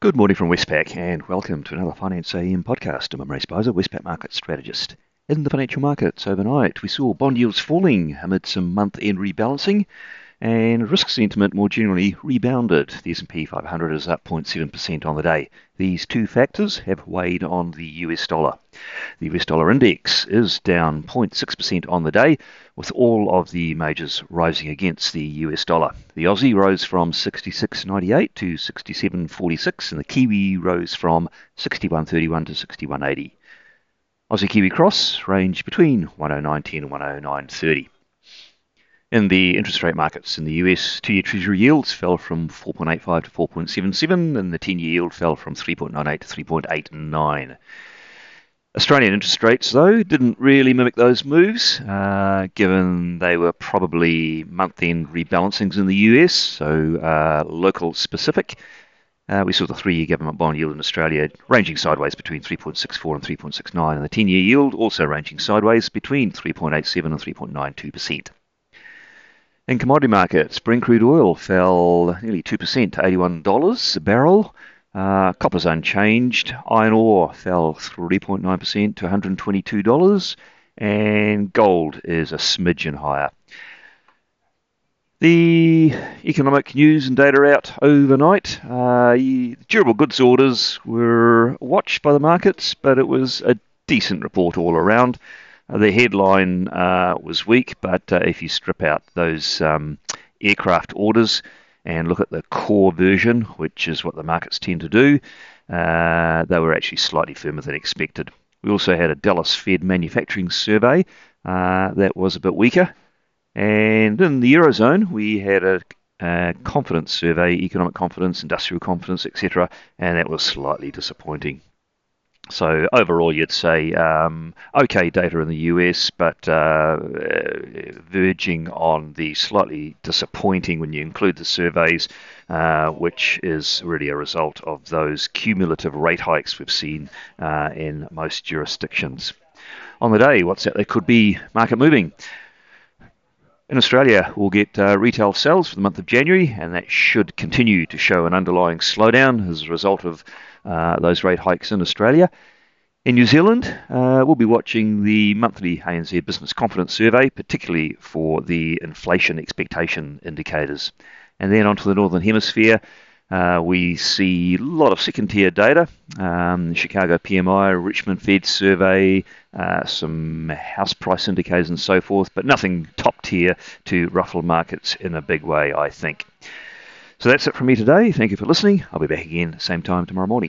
Good morning from Westpac and welcome to another Finance AM podcast. I'm Imre Speizer, Westpac Market Strategist. In the financial markets overnight, we saw bond yields falling amid some month-end rebalancing and risk sentiment more generally rebounded. The S&P 500 is up 0.7% on the day. These two factors have weighed on the US dollar. The US dollar index is down 0.6% on the day, with all of the majors rising against the US dollar. The Aussie rose from 66.98 to 67.46, and the Kiwi rose from 61.31 to 61.80. Aussie Kiwi cross range between 109.10 and 109.30. In the interest rate markets in the US, two year Treasury yields fell from 4.85 to 4.77, and the 10 year yield fell from 3.98 to 3.89. Australian interest rates, though, didn't really mimic those moves, uh, given they were probably month end rebalancings in the US, so uh, local specific. Uh, we saw the three year government bond yield in Australia ranging sideways between 3.64 and 3.69, and the 10 year yield also ranging sideways between 3.87 and 3.92%. In commodity markets, Brent crude oil fell nearly 2% to $81 a barrel. Uh, copper's unchanged. Iron ore fell 3.9% to $122. And gold is a smidgen higher. The economic news and data out overnight. Uh, durable goods orders were watched by the markets, but it was a decent report all around. Uh, the headline uh, was weak, but uh, if you strip out those um, aircraft orders and look at the core version, which is what the markets tend to do, uh, they were actually slightly firmer than expected. We also had a Dallas Fed manufacturing survey uh, that was a bit weaker. And in the Eurozone, we had a, a confidence survey, economic confidence, industrial confidence, etc., and that was slightly disappointing. So overall, you'd say um, okay data in the US, but uh, verging on the slightly disappointing when you include the surveys, uh, which is really a result of those cumulative rate hikes we've seen uh, in most jurisdictions. On the day, what's that? There could be market moving. In Australia, we'll get uh, retail sales for the month of January, and that should continue to show an underlying slowdown as a result of uh, those rate hikes in Australia. In New Zealand, uh, we'll be watching the monthly ANZ Business Confidence Survey, particularly for the inflation expectation indicators. And then onto the Northern Hemisphere, uh, we see a lot of second tier data um, Chicago PMI, Richmond Fed survey, uh, some house price indicators, and so forth, but nothing top tier to ruffle markets in a big way, I think. So that's it from me today. Thank you for listening. I'll be back again same time tomorrow morning.